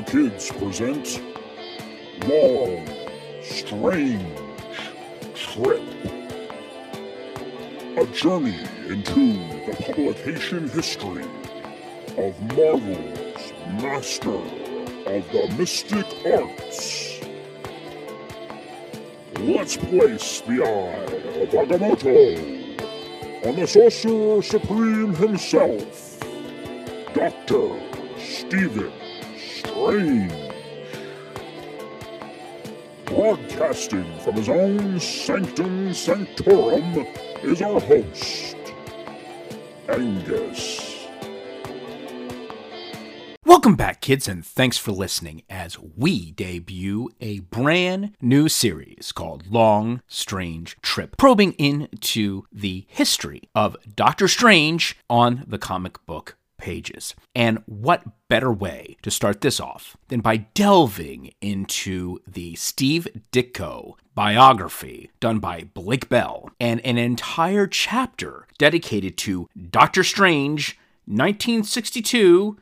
The kids present Long, Strange Trip. A journey into the publication history of Marvel's master of the mystic arts. Let's place the eye of Agamotto on the Sorcerer Supreme himself, Dr. Stephen Strange. Broadcasting from his own sanctum sanctorum is our host, Angus. Welcome back, kids, and thanks for listening as we debut a brand new series called Long Strange Trip, probing into the history of Doctor Strange on the comic book pages. And what better way to start this off than by delving into the Steve Ditko biography done by Blake Bell and an entire chapter dedicated to Doctor Strange 1962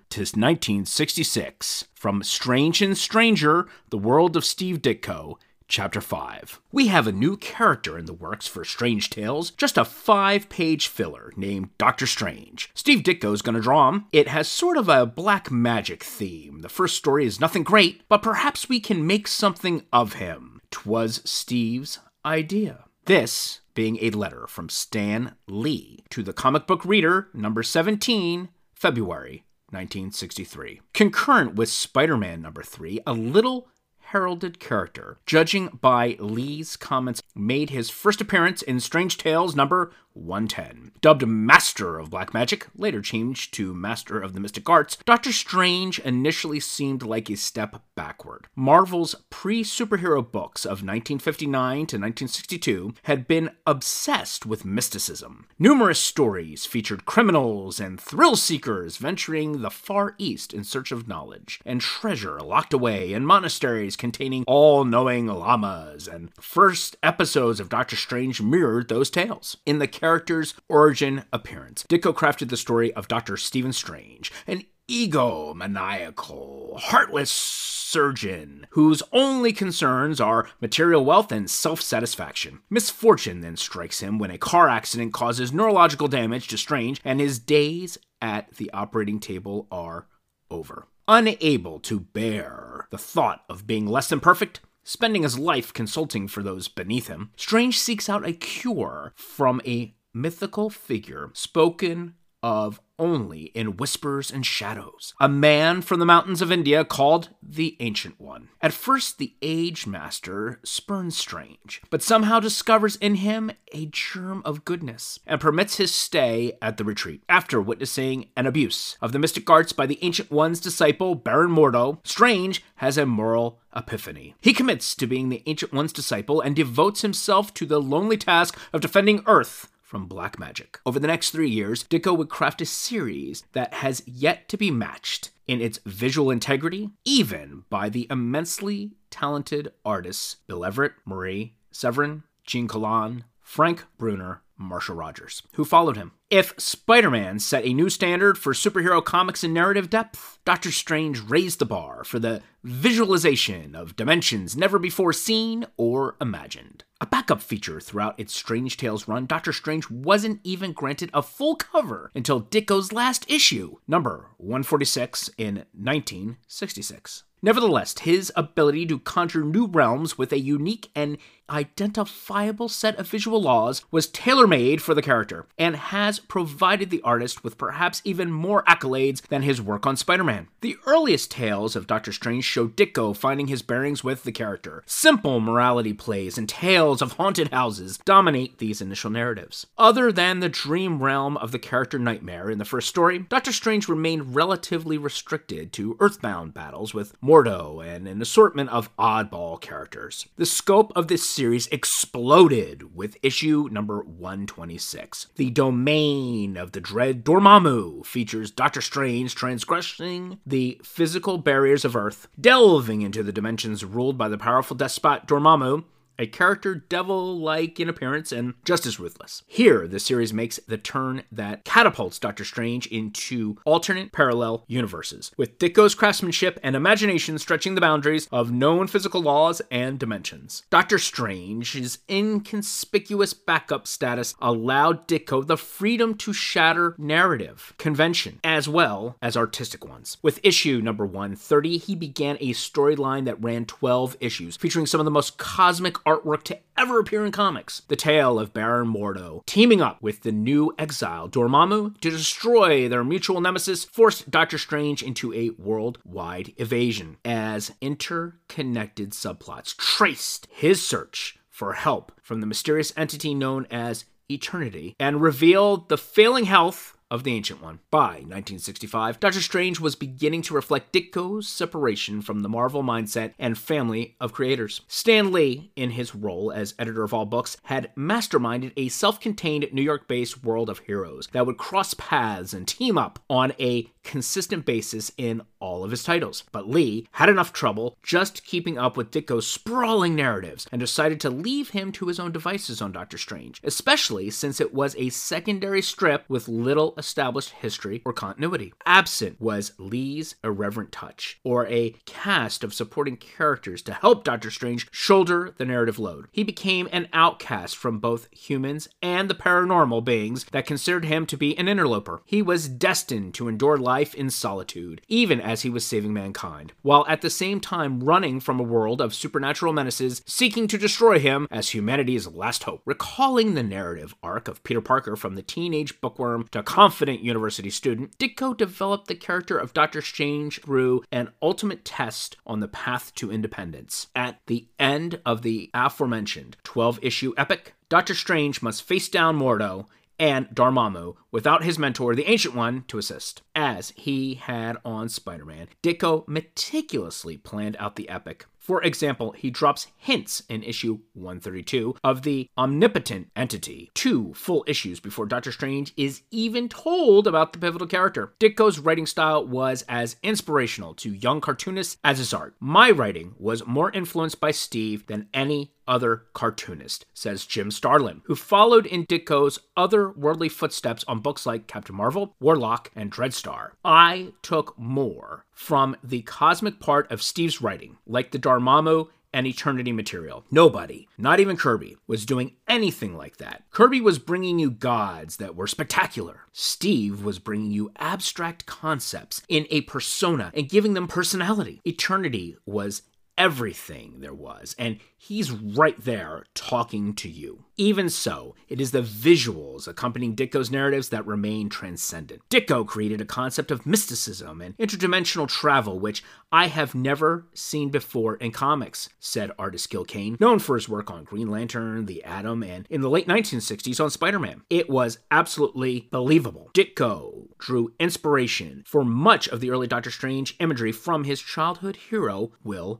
to 1966. From Strange and Stranger, The World of Steve Ditko, Chapter 5. We have a new character in the works for Strange Tales, just a five page filler named Doctor Strange. Steve Ditko's gonna draw him. It has sort of a black magic theme. The first story is nothing great, but perhaps we can make something of him. Twas Steve's idea. This being a letter from Stan Lee to the comic book reader, number 17, February 1963. Concurrent with Spider Man number 3, a little heralded character, judging by Lee's comments, made his first appearance in Strange Tales number 110. Dubbed Master of Black Magic, later changed to Master of the Mystic Arts, Doctor Strange initially seemed like a step backward. Marvel's pre superhero books of 1959 to 1962 had been obsessed with mysticism. Numerous stories featured criminals and thrill seekers venturing the Far East in search of knowledge and treasure locked away in monasteries containing all knowing lamas, and first episodes of Doctor Strange mirrored those tales. In the character's origin appearance, Ditko crafted the story of Dr. Stephen Strange, an egomaniacal, heartless surgeon whose only concerns are material wealth and self satisfaction. Misfortune then strikes him when a car accident causes neurological damage to Strange, and his days at the operating table are over. Unable to bear the thought of being less than perfect, spending his life consulting for those beneath him, Strange seeks out a cure from a mythical figure spoken of only in whispers and shadows. A man from the mountains of India called the Ancient One. At first, the Age Master spurns Strange, but somehow discovers in him a germ of goodness and permits his stay at the retreat. After witnessing an abuse of the mystic arts by the Ancient One's disciple, Baron Mordo, Strange has a moral epiphany. He commits to being the Ancient One's disciple and devotes himself to the lonely task of defending Earth from black magic. Over the next three years, Ditko would craft a series that has yet to be matched in its visual integrity, even by the immensely talented artists Bill Everett, Marie Severin, Gene Colan, Frank Brunner, Marshall Rogers, who followed him. If Spider Man set a new standard for superhero comics and narrative depth, Doctor Strange raised the bar for the visualization of dimensions never before seen or imagined. A backup feature throughout its Strange Tales run, Doctor Strange wasn't even granted a full cover until Ditko's last issue, number 146 in 1966. Nevertheless, his ability to conjure new realms with a unique and identifiable set of visual laws was tailor made for the character and has provided the artist with perhaps even more accolades than his work on Spider Man. The earliest tales of Doctor Strange show Ditko finding his bearings with the character. Simple morality plays and tales of haunted houses dominate these initial narratives. Other than the dream realm of the character Nightmare in the first story, Doctor Strange remained relatively restricted to earthbound battles with Mordo and an assortment of oddball characters. The scope of this series exploded with issue number 126. The domain of the dread Dormammu features Doctor Strange transgressing the physical barriers of Earth, delving into the dimensions ruled by the powerful despot Dormammu, a character devil like in appearance and just as ruthless. Here, the series makes the turn that catapults Doctor Strange into alternate parallel universes, with Ditko's craftsmanship and imagination stretching the boundaries of known physical laws and dimensions. Doctor Strange's inconspicuous backup status allowed Ditko the freedom to shatter narrative, convention, as well as artistic ones. With issue number 130, he began a storyline that ran 12 issues, featuring some of the most cosmic artwork to ever appear in comics. The tale of Baron Mordo teaming up with the new exile Dormammu to destroy their mutual nemesis forced Doctor Strange into a worldwide evasion as interconnected subplots traced his search for help from the mysterious entity known as Eternity and revealed the failing health of the Ancient One. By 1965, Doctor Strange was beginning to reflect Ditko's separation from the Marvel mindset and family of creators. Stan Lee, in his role as editor of all books, had masterminded a self contained New York based world of heroes that would cross paths and team up on a consistent basis in all of his titles. But Lee had enough trouble just keeping up with Ditko's sprawling narratives and decided to leave him to his own devices on Doctor Strange, especially since it was a secondary strip with little established history or continuity. Absent was Lee's irreverent touch, or a cast of supporting characters to help Doctor Strange shoulder the narrative load. He became an outcast from both humans and the paranormal beings that considered him to be an interloper. He was destined to endure life in solitude, even as he was saving mankind, while at the same time running from a world of supernatural menaces seeking to destroy him as humanity's last hope. Recalling the narrative arc of Peter Parker from the teenage bookworm to confident university student, Ditko developed the character of Doctor Strange through an ultimate test on the path to independence. At the end of the aforementioned 12 issue epic, Doctor Strange must face down Mordo and Dormammu without his mentor, the Ancient One, to assist. As he had on Spider Man, Ditko meticulously planned out the epic. For example, he drops hints in issue 132 of the omnipotent entity, two full issues before Doctor Strange is even told about the pivotal character. Ditko's writing style was as inspirational to young cartoonists as his art. My writing was more influenced by Steve than any other cartoonist, says Jim Starlin, who followed in Ditko's otherworldly footsteps on books like Captain Marvel, Warlock, and Dreadstar. I took more from the cosmic part of Steve's writing, like the Dormammu and Eternity material. Nobody, not even Kirby, was doing anything like that. Kirby was bringing you gods that were spectacular. Steve was bringing you abstract concepts in a persona and giving them personality. Eternity was everything there was, and he's right there talking to you. Even so, it is the visuals accompanying Ditko's narratives that remain transcendent. Ditko created a concept of mysticism and interdimensional travel, which I have never seen before in comics, said artist Gil Kane, known for his work on Green Lantern, The Atom, and in the late 1960s on Spider Man. It was absolutely believable. Ditko drew inspiration for much of the early Doctor Strange imagery from his childhood hero, Will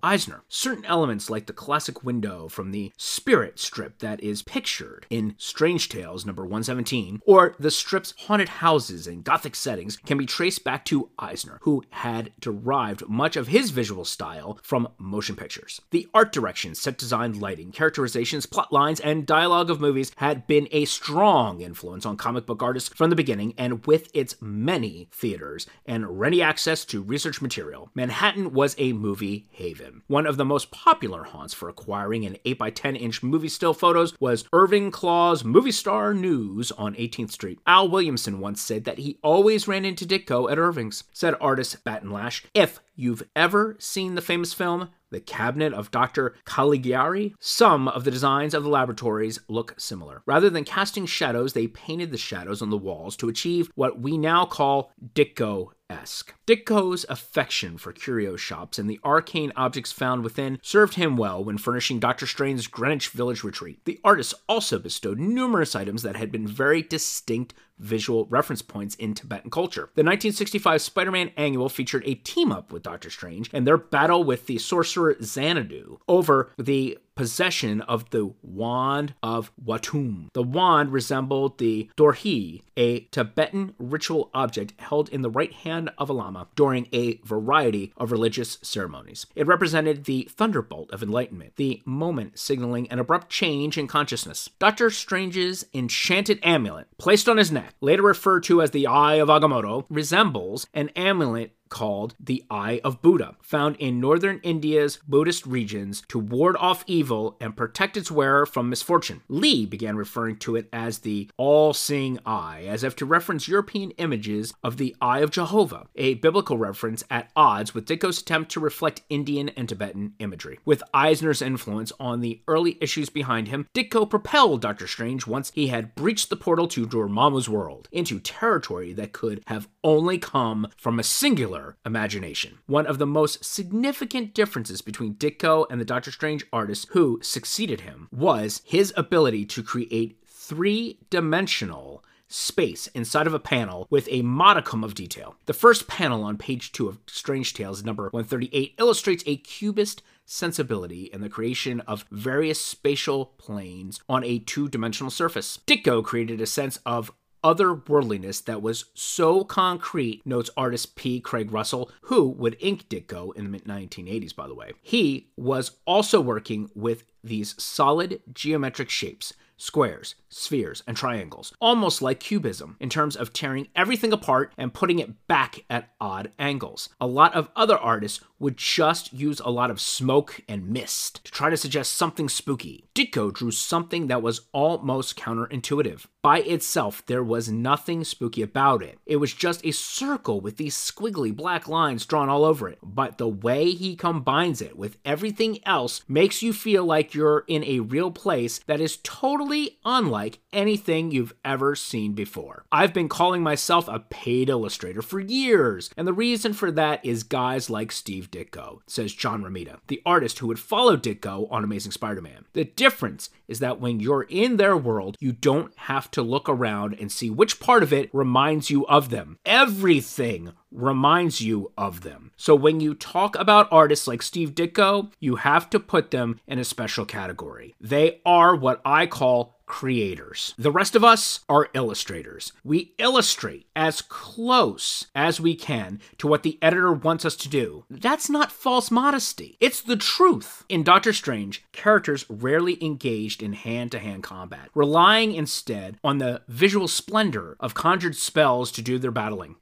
Certain elements, like the classic window from the Spirit strip that is pictured in Strange Tales number 117, or the strip's haunted houses and gothic settings, can be traced back to Eisner, who had derived much of his visual style from motion pictures. The art direction, set design, lighting, characterizations, plot lines, and dialogue of movies had been a strong influence on comic book artists from the beginning, and with its many theaters and ready access to research material, Manhattan was a movie haven. One of the most popular haunts for acquiring an 8x10 inch movie still photos was Irving Klaw's Movie Star News on 18th Street. Al Williamson once said that he always ran into Ditko at Irving's. Said artist Batton Lash, if you've ever seen the famous film the cabinet of Dr. Caligari, some of the designs of the laboratories look similar. Rather than casting shadows, they painted the shadows on the walls to achieve what we now call Ditko esque. Ditko's affection for curio shops and the arcane objects found within served him well when furnishing Doctor Strange's Greenwich Village retreat. The artist also bestowed numerous items that had been very distinct visual reference points in Tibetan culture. The 1965 Spider Man annual featured a team up with Doctor Strange and their battle with the sorcerer Xanadu over the possession of the Wand of Watoomb. The wand resembled the Dorje, a Tibetan ritual object held in the right hand of a lama during a variety of religious ceremonies. It represented the thunderbolt of enlightenment, the moment signaling an abrupt change in consciousness. Doctor Strange's enchanted amulet, placed on his neck, later referred to as the Eye of Agamotto, resembles an amulet called the Eye of Buddha, found in northern India's Buddhist regions to ward off evil and protect its wearer from misfortune. Lee began referring to it as the all seeing eye, as if to reference European images of the Eye of Jehovah, a biblical reference at odds with Ditko's attempt to reflect Indian and Tibetan imagery. With Eisner's influence on the early issues behind him, Ditko propelled Doctor Strange once he had breached the portal to Dormammu's world into territory that could have only come from a singular imagination. One of the most significant differences between Ditko and the Doctor Strange artists who succeeded him was his ability to create three dimensional space inside of a panel with a modicum of detail. The first panel on page 2 of Strange Tales, number 138, illustrates a cubist sensibility in the creation of various spatial planes on a two dimensional surface. Ditko created a sense of otherworldliness that was so concrete, notes artist P. Craig Russell, who would ink Ditko in the mid 1980s, by the way. He was also working with these solid geometric shapes squares, spheres, and triangles, almost like cubism, in terms of tearing everything apart and putting it back at odd angles. A lot of other artists would just use a lot of smoke and mist to try to suggest something spooky. Ditko drew something that was almost counterintuitive. By itself, there was nothing spooky about it. It was just a circle with these squiggly black lines drawn all over it. But the way he combines it with everything else makes you feel like you're in a real place that is totally unlike anything you've ever seen before. I've been calling myself a paid illustrator for years, and the reason for that is guys like Steve Ditko, says John Romita, the artist who would follow Ditko on Amazing Spider Man. The difference is that when you're in their world, you don't have to look around and see which part of it reminds you of them. Everything reminds you of them. So when you talk about artists like Steve Ditko, you have to put them in a special category. They are what I call creators. The rest of us are illustrators. We illustrate as close as we can to what the editor wants us to do. That's not false modesty, it's the truth. In Doctor Strange, characters rarely engaged in hand to hand combat, relying instead on the visual splendor of conjured spells to do their battling.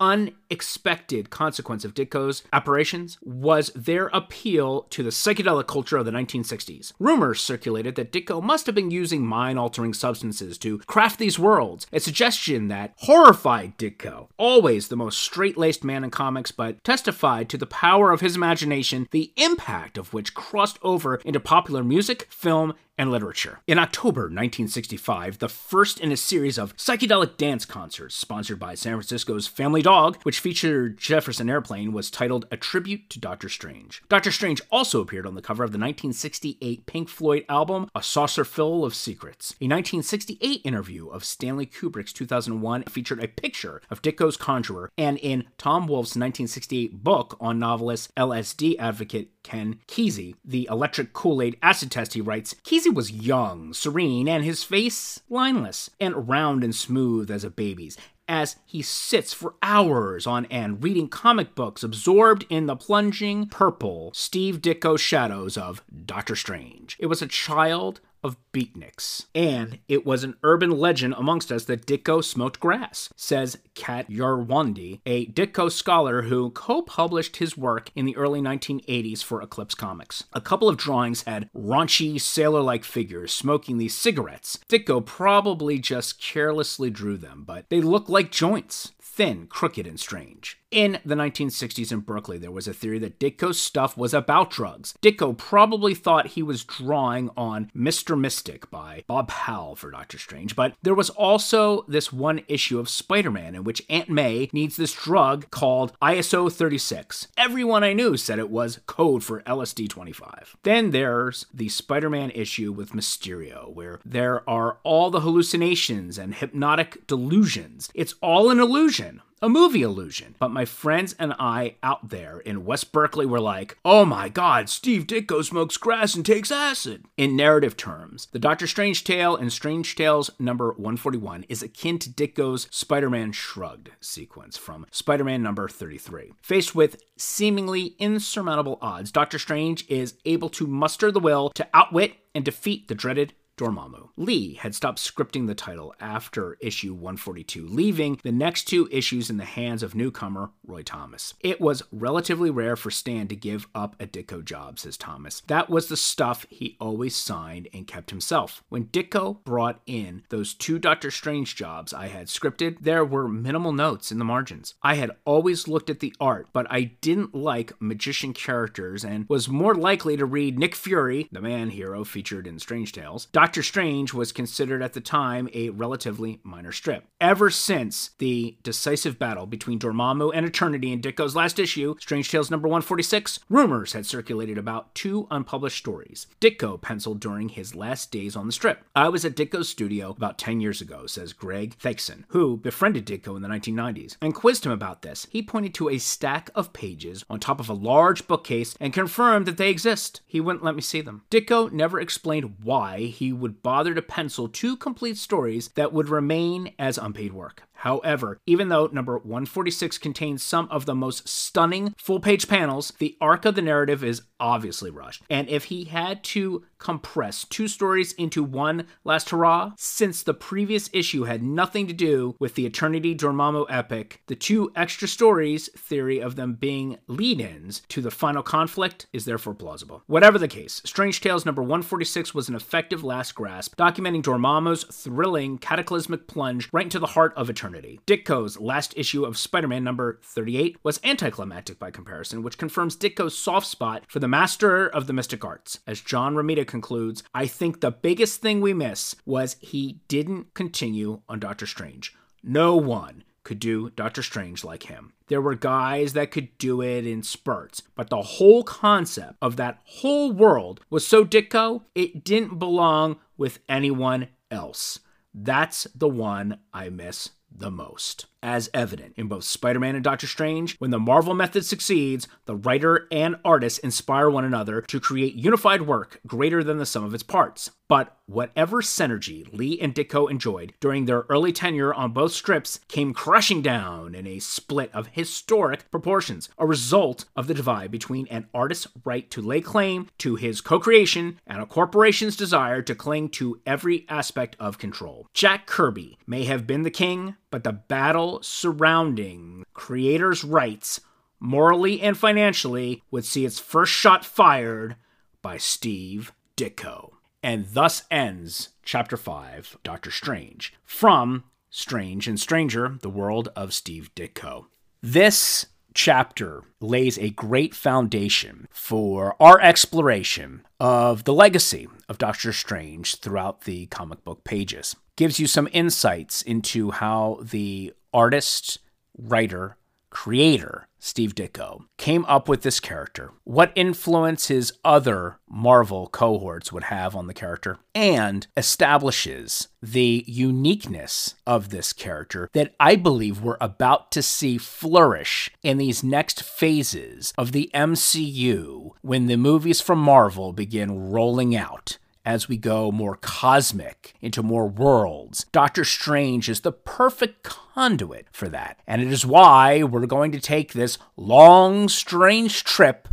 Unexpected consequence of Ditko's operations was their appeal to the psychedelic culture of the 1960s. Rumors circulated that Ditko must have been using mind altering substances to craft these worlds, a suggestion that horrified Ditko, always the most straight laced man in comics, but testified to the power of his imagination, the impact of which crossed over into popular music, film, and literature. In October 1965, the first in a series of psychedelic dance concerts sponsored by San Francisco's Family Dog, which featured Jefferson Airplane, was titled A Tribute to Doctor Strange. Doctor Strange also appeared on the cover of the 1968 Pink Floyd album A Saucerful of Secrets. A 1968 interview of Stanley Kubrick's 2001 featured a picture of Ditko's conjurer, and in Tom Wolfe's 1968 book on novelist LSD advocate Ken Kesey, the electric Kool Aid acid test, he writes Kesey was young, serene, and his face lineless and round and smooth as a baby's as he sits for hours on end reading comic books absorbed in the plunging purple Steve Ditko shadows of Doctor Strange. It was a child of beatniks. And it was an urban legend amongst us that Ditko smoked grass, says Cat Yronwode, a Ditko scholar who co published his work in the early 1980s for Eclipse Comics. A couple of drawings had raunchy, sailor like figures smoking these cigarettes. Ditko probably just carelessly drew them, but they look like joints thin, crooked, and strange. In the 1960s in Berkeley, there was a theory that Ditko's stuff was about drugs. Ditko probably thought he was drawing on Mr. Mystic by Bob Powell for Doctor Strange, but there was also this one issue of Spider Man in which Aunt May needs this drug called ISO 36. Everyone I knew said it was code for LSD 25. Then there's the Spider Man issue with Mysterio, where there are all the hallucinations and hypnotic delusions. It's all an illusion a movie illusion. But my friends and I out there in West Berkeley were like, oh my god, Steve Ditko smokes grass and takes acid. In narrative terms, the Doctor Strange tale in Strange Tales number 141 is akin to Ditko's Spider Man Shrugged sequence from Spider Man number 33. Faced with seemingly insurmountable odds, Doctor Strange is able to muster the will to outwit and defeat the dreaded Dormammu. Lee had stopped scripting the title after issue 142, leaving the next two issues in the hands of newcomer Roy Thomas. It was relatively rare for Stan to give up a Ditko job, says Thomas. That was the stuff he always signed and kept himself. When Ditko brought in those two Doctor Strange jobs I had scripted, there were minimal notes in the margins. I had always looked at the art, but I didn't like magician characters and was more likely to read Nick Fury, the man hero featured in Strange Tales, Doctor Strange was considered at the time a relatively minor strip. Ever since the decisive battle between Dormammu and Eternity in Ditko's last issue, Strange Tales number 146, rumors had circulated about two unpublished stories Ditko penciled during his last days on the strip. I was at Ditko's studio about 10 years ago, says Greg Theakston, who befriended Ditko in the 1990s, and quizzed him about this. He pointed to a stack of pages on top of a large bookcase and confirmed that they exist. He wouldn't let me see them. Ditko never explained why he would bother to pencil two complete stories that would remain as unpaid work. However, even though number 146 contains some of the most stunning full page panels, the arc of the narrative is obviously rushed. And if he had to compress two stories into one last hurrah, since the previous issue had nothing to do with the Eternity Dormammu epic, the two extra stories theory of them being lead ins to the final conflict is therefore plausible. Whatever the case, Strange Tales number 146 was an effective last grasp, documenting Dormammu's thrilling, cataclysmic plunge right into the heart of Eternity eternity. Ditko's last issue of Spider Man number 38 was anticlimactic by comparison, which confirms Ditko's soft spot for the master of the mystic arts. As John Romita concludes, I think the biggest thing we miss was he didn't continue on Doctor Strange. No one could do Doctor Strange like him. There were guys that could do it in spurts, but the whole concept of that whole world was so Ditko, it didn't belong with anyone else. That's the one I miss the most. As evident in both Spider Man and Doctor Strange, when the Marvel method succeeds, the writer and artist inspire one another to create unified work greater than the sum of its parts. But whatever synergy Lee and Ditko enjoyed during their early tenure on both strips came crashing down in a split of historic proportions, a result of the divide between an artist's right to lay claim to his co creation and a corporation's desire to cling to every aspect of control. Jack Kirby may have been the king, but the battle surrounding creators' rights, morally and financially, would see its first shot fired by Steve Ditko. And thus ends Chapter 5, Doctor Strange, from Strange and Stranger, the world of Steve Ditko. This chapter lays a great foundation for our exploration of the legacy of Doctor Strange throughout the comic book pages. Gives you some insights into how the artist, writer, creator Steve Ditko, came up with this character, what influence his other Marvel cohorts would have on the character, and establishes the uniqueness of this character that I believe we're about to see flourish in these next phases of the MCU when the movies from Marvel begin rolling out as we go more cosmic into more worlds. Doctor Strange is the perfect conduit for that. And it is why we're going to take this long, strange trip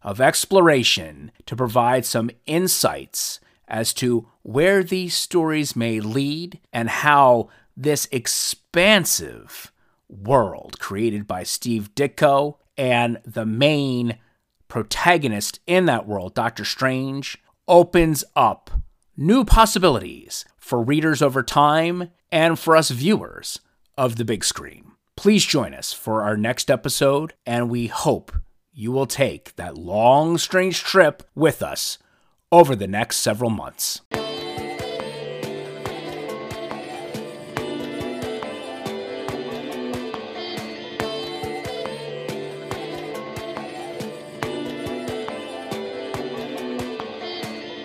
of exploration to provide some insights as to where these stories may lead and how this expansive world created by Steve Ditko and the main protagonist in that world, Doctor Strange, opens up new possibilities for readers over time and for us viewers of the big screen. Please join us for our next episode, and we hope you will take that long, strange trip with us over the next several months.